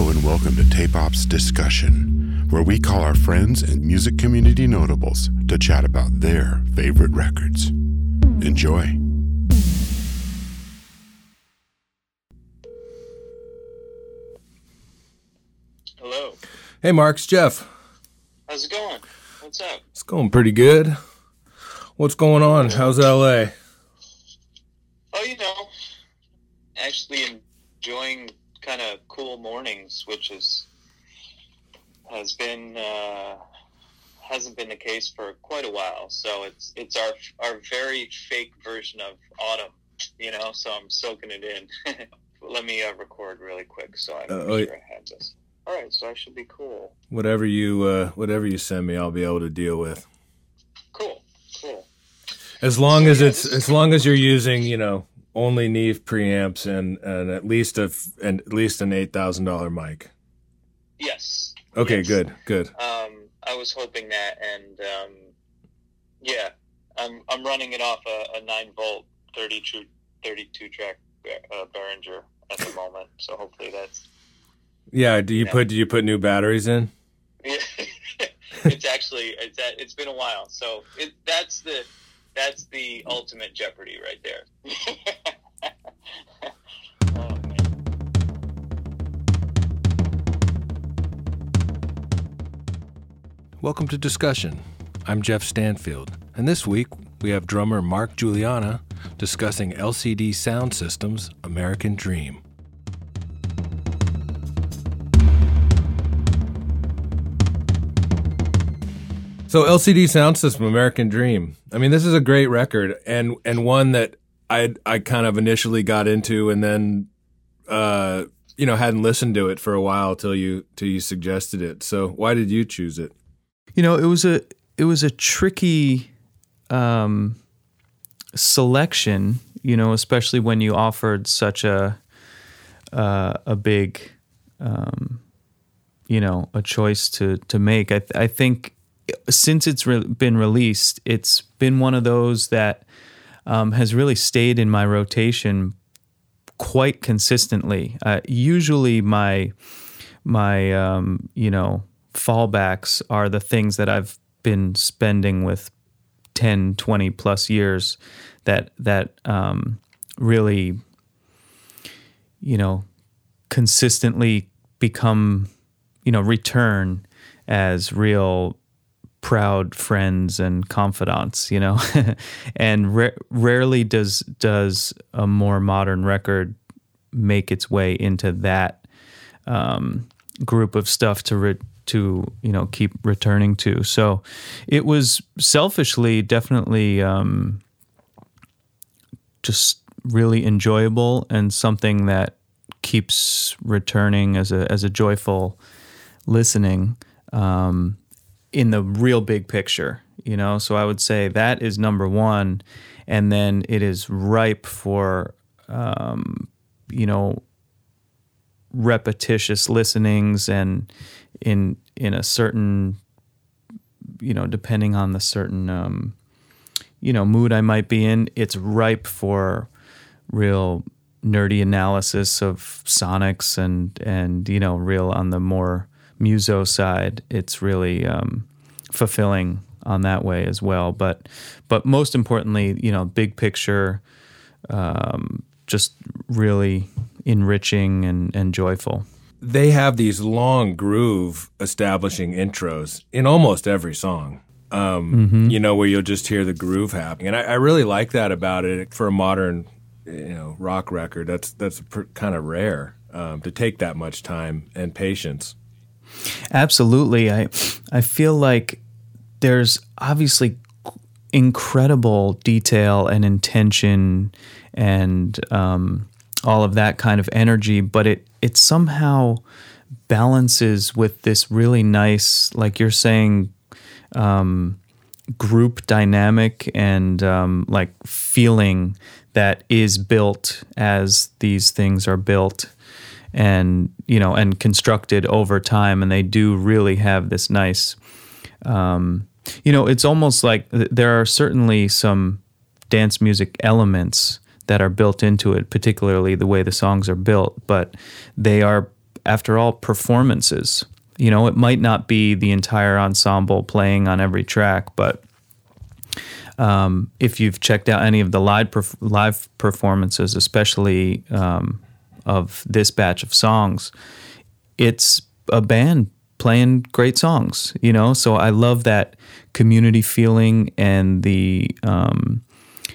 Hello and welcome to Tape Ops Discussion, where we call our friends and music community notables to chat about their favorite records. Enjoy. Hello. Hey, Marks, Jeff. How's it going? What's up? It's going pretty good. What's going on? How's LA? Oh, you know, actually enjoying kind of cool mornings, which is has been uh, hasn't been the case for quite a while. So it's it's our our very fake version of autumn, you know. So I'm soaking it in. Let me uh, record really quick so I Uh, oh, sure I have this. All right, so I should be cool. Whatever you uh, whatever you send me, I'll be able to deal with. Cool, cool. As long So, as yeah, it's as long as you're using, you know, only Neve preamps and and at least a and at least an eight thousand dollar mic. Yes. Okay, Yes. good, good. Um, I was hoping that, and um, yeah, I'm I'm running it off a, a nine volt 32, 32 track uh, Behringer at the moment. So hopefully that's Yeah, do you Yeah. put do you put new batteries in? Yeah. it's actually it's it's been a while. So it, that's the that's the ultimate jeopardy right there. oh. Welcome to discussion. I'm Jeff Stanfield, and this week we have drummer Mark Guiliana discussing LCD Soundsystem's American Dream. So LCD Soundsystem American Dream. I mean, this is a great record and and one that I I kind of initially got into and then uh you know hadn't listened to it for a while till you till you suggested it. So why did you choose it? You know, it was a it was a tricky um, selection. You know, especially when you offered such a uh, a big, um, you know, a choice to to make. I th- I think since it's re- been released, it's been one of those that um, has really stayed in my rotation quite consistently. Uh, usually, my my um, you know fallbacks are the things that I've been spending with 10 20 plus years that that um, really you know consistently become you know return as real proud friends and confidants you know and ra- rarely does does a more modern record make its way into that um, group of stuff to re- to you know keep returning to. So it was selfishly definitely um, just really enjoyable and something that keeps returning as a as a joyful listening um, in the real big picture. You know, so I would say that is number one, and then it is ripe for um, you know repetitious listenings and in in a certain you know depending on the certain um, you know mood I might be in it's ripe for real nerdy analysis of sonics and and you know real on the more muso side it's really um, fulfilling on that way as well but but most importantly you know big picture um, just really enriching and, and joyful They have these long groove establishing intros in almost every song. Um, You know, where you'll just hear the groove happening, and I, I really like that about it for a modern, you know, rock record. That's that's pr- kind of rare um, to take that much time and patience. Absolutely. I I feel like there's obviously incredible detail and intention and um, all of that kind of energy, but it it somehow balances with this really nice, like you're saying, um, group dynamic and um, like feeling that is built as these things are built and you know and constructed over time and they do really have this nice um, you know it's almost like th- there are certainly some dance music elements that are built into it particularly the way the songs are built but they are after all, performances. You know, it might not be the entire ensemble playing on every track, but um, if you've checked out any of the live perf- live performances, especially um, of this batch of songs, it's a band playing great songs. You know, so I love that community feeling and the um,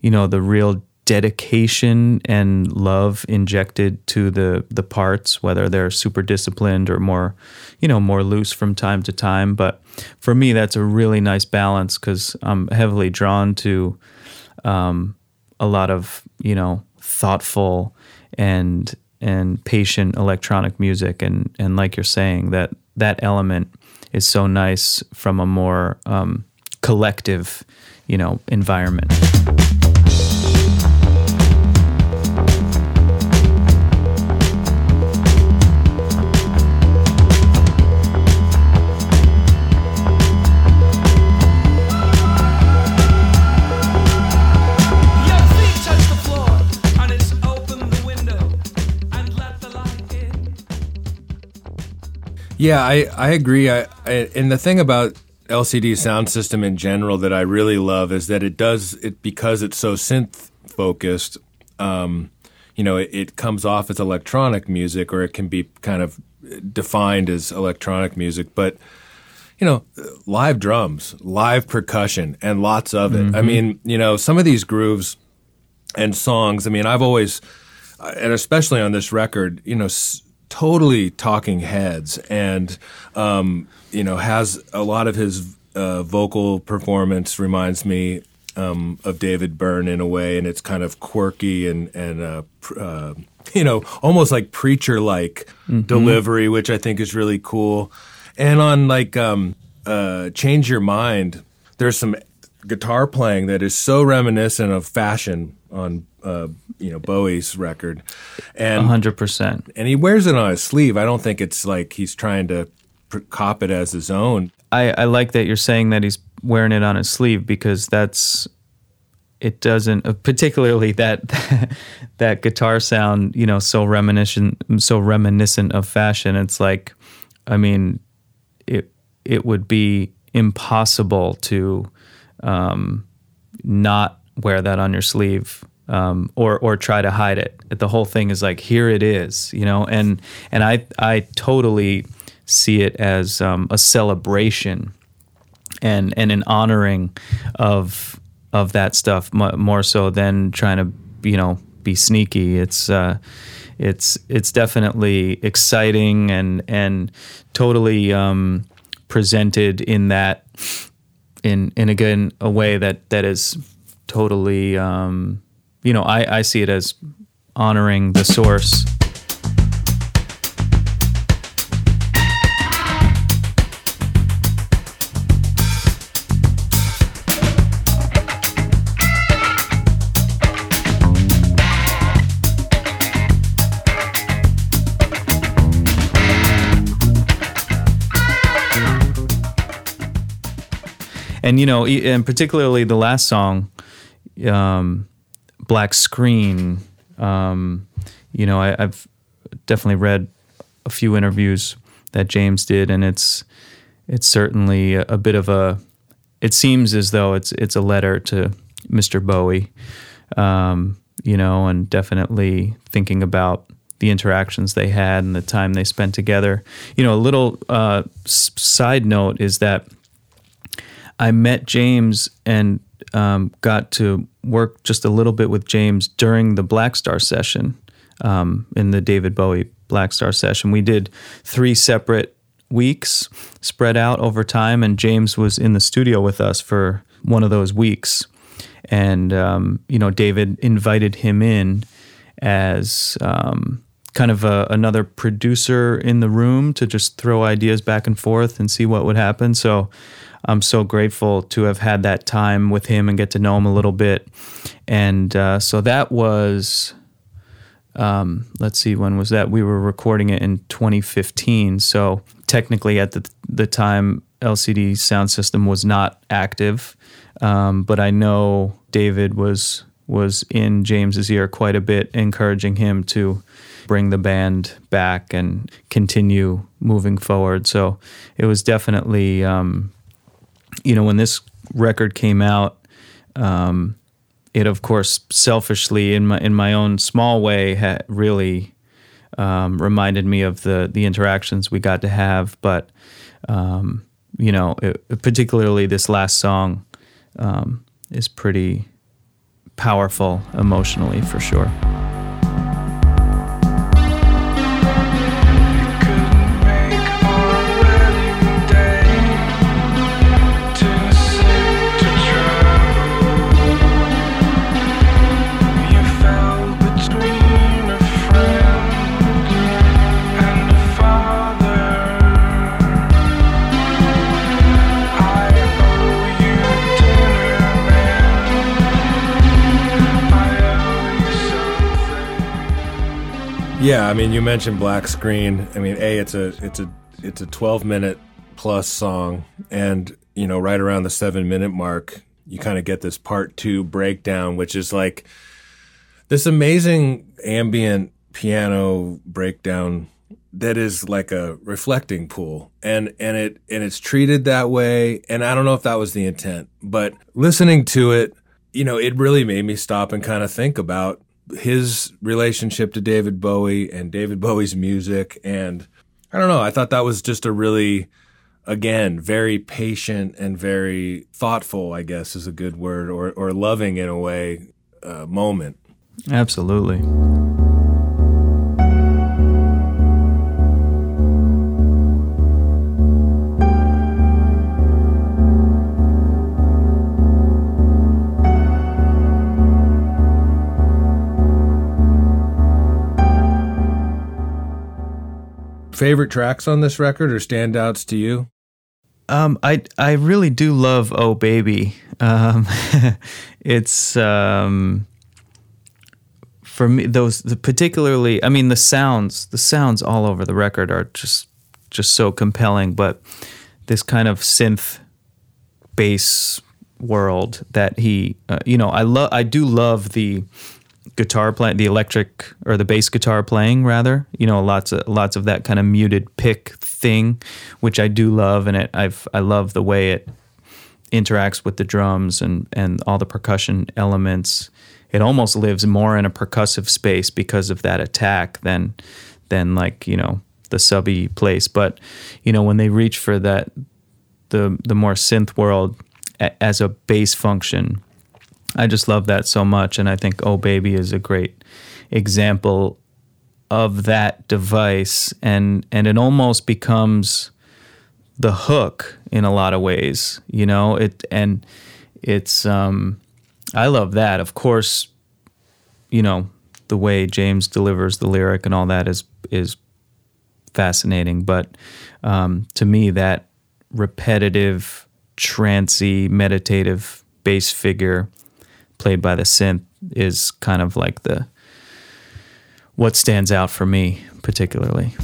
you know the real dedication and love injected to the the parts whether they're super disciplined or more you know more loose from time to time but for me that's a really nice balance because i'm heavily drawn to um, a lot of you know thoughtful and and patient electronic music and and like you're saying that that element is so nice from a more um, collective you know environment Yeah, I, I agree. I, I, and the thing about LCD Soundsystem in general that I really love is that it does it because it's so synth focused. Um, you know, it, it, comes off as electronic music, or it can be kind of defined as electronic music. But you know, live drums, live percussion, and lots of it. Mm-hmm. I mean, you know, some of these grooves and songs. I mean, I've always, and especially on this record, you know. S- totally talking heads and um, you know has a lot of his uh, vocal performance reminds me um, of David Byrne in a way, and it's kind of quirky and and uh, uh, you know almost like preacher like mm-hmm. delivery, which I think is really cool. And on like um, uh, Change Your Mind, there's some guitar playing that is so reminiscent of fashion on uh, you know Bowie's record, and hundred percent. And he wears it on his sleeve. I don't think it's like he's trying to pr- cop it as his own. I, I like that you're saying that he's wearing it on his sleeve because that's it doesn't uh, particularly that that guitar sound you know so reminiscent so reminiscent of fashion it's like i mean it it would be impossible to um, not wear that on your sleeve um, or or try to hide it. The whole thing is like here it is, you know, and and I I totally see it as um, a celebration and and an honoring of of that stuff more so than trying to you know be sneaky. It's uh, it's it's definitely exciting and and totally um, presented in that in in again a way that that is totally um, you know I, I see it as honoring the source. And you know, and particularly the last song, um, "Black Screen." Um, you know, I, have definitely read a few interviews that James did, and it's it's certainly a, a, bit of a. It seems as though it's it's a letter to Mr. Bowie, um, you know, and definitely thinking about the interactions they had and the time they spent together. You know, a little uh, side note is that I met James and um, got to work just a little bit with James during the Blackstar session um, in the David Bowie Blackstar session. We did three separate weeks spread out over time, and James was in the studio with us for one of those weeks. And, um, you know, David invited him in as um, kind of a, another producer in the room to just throw ideas back and forth and see what would happen. So I'm so grateful to have had that time with him and get to know him a little bit. And uh, so that was, um, let's see, when was that? We were recording it in 2015. So technically, at the the time, LCD Soundsystem was not active, um, but I know David was was in James's ear quite a bit, encouraging him to, bring the band back and continue moving forward. So it was definitely, um, you know, when this record came out, um, it of course selfishly in my in my own small way had really um, reminded me of the the interactions we got to have. But um, you know, it, particularly this last song um, is pretty powerful emotionally for sure. I mean, you mentioned Black Screen. I mean, a it's a it's a it's a 12 minute plus song, and you know, right around the seven minute mark, you kind of get this part two breakdown, which is like this amazing ambient piano breakdown that is like a reflecting pool. And and it and it's treated that way. And I don't know if that was the intent but listening to it you know it really made me stop and kind of think about his relationship to David Bowie and David Bowie's music. And I don't know, I thought that was just a really, again, very patient and very thoughtful, I guess is a good word, or, or loving in a way, uh, moment. Absolutely. Favorite tracks on this record or standouts to you? Um, I I really do love Oh Baby. Um, it's um, for me those particularly. I mean the sounds the sounds all over the record are just just so compelling. But this kind of synth bass world that he, uh, you know, I love. I do love the guitar playing, the electric or the bass guitar playing rather. You know, lots of lots of that kind of muted pick thing, which I do love, and it I've I love the way it interacts with the drums and and all the percussion elements. It almost lives more in a percussive space because of that attack than than like you know the subby place. But you know when they reach for that the the more synth world as a bass function I just love that so much. And I think Oh Baby is a great example of that device. And, and it almost becomes the hook in a lot of ways, you know, it, and it's, um, I love that. Of course, you know, the way James delivers the lyric and all that is, is fascinating. But, um, to me, that repetitive, trancy, meditative bass figure played by the synth is kind of like the what stands out for me particularly.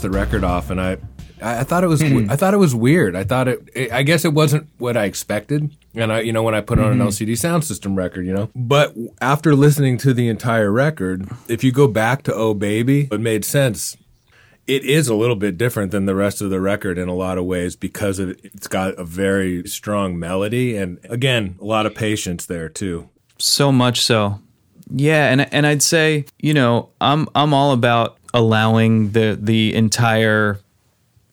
The record off, and I, I thought it was, mm-hmm. I thought it was weird. I thought it, I guess it wasn't what I expected. And I, you know, when I put on mm-hmm. an LCD Soundsystem record, you know, but after listening to the entire record, if you go back to Oh Baby, it made sense. It is a little bit different than the rest of the record in a lot of ways because of, it's got a very strong melody and again, a lot of patience there too. So much so. Yeah, and and I'd say, you know, I'm I'm all about allowing the the entire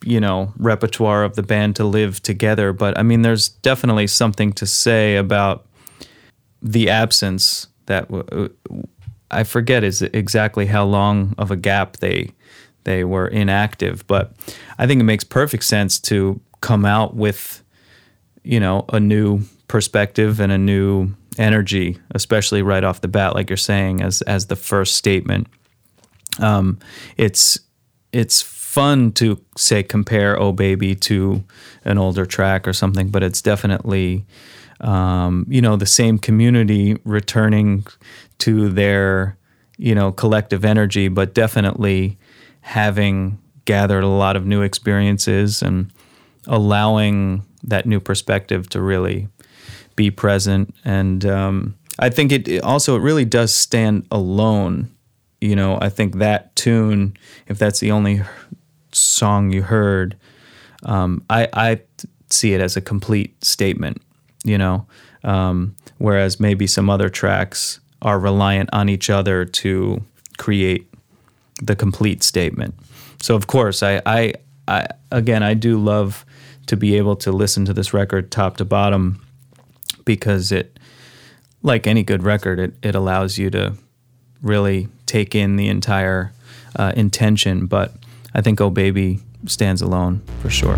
you know repertoire of the band to live together but i mean there's definitely something to say about the absence that w- i forget is exactly how long of a gap they they were inactive but i think it makes perfect sense to come out with you know a new perspective and a new energy, especially right off the bat, like you're saying, as as the first statement. Um, it's it's fun to say compare "Oh Baby" to an older track or something, but it's definitely um, you know the same community returning to their you know collective energy, but definitely having gathered a lot of new experiences and allowing that new perspective to really be present. And um, I think it, it also it really does stand alone. You know, I think that tune, if that's the only song you heard, um, I, I see it as a complete statement. You know, um, whereas maybe some other tracks are reliant on each other to create the complete statement. So of course, I, I, I again, I do love to be able to listen to this record top to bottom because it, like any good record, it, it allows you to really take in the entire uh, intention. But I think Oh Baby stands alone for sure.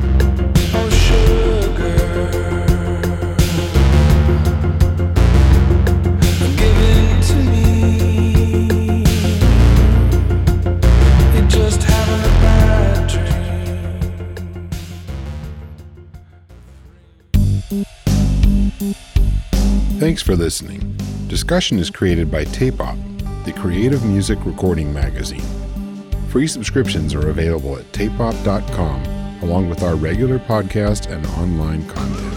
Thanks for listening. Discussion is created by Tape Op, the creative music recording magazine. Free subscriptions are available at tapeop.com, along with our regular podcast and online content.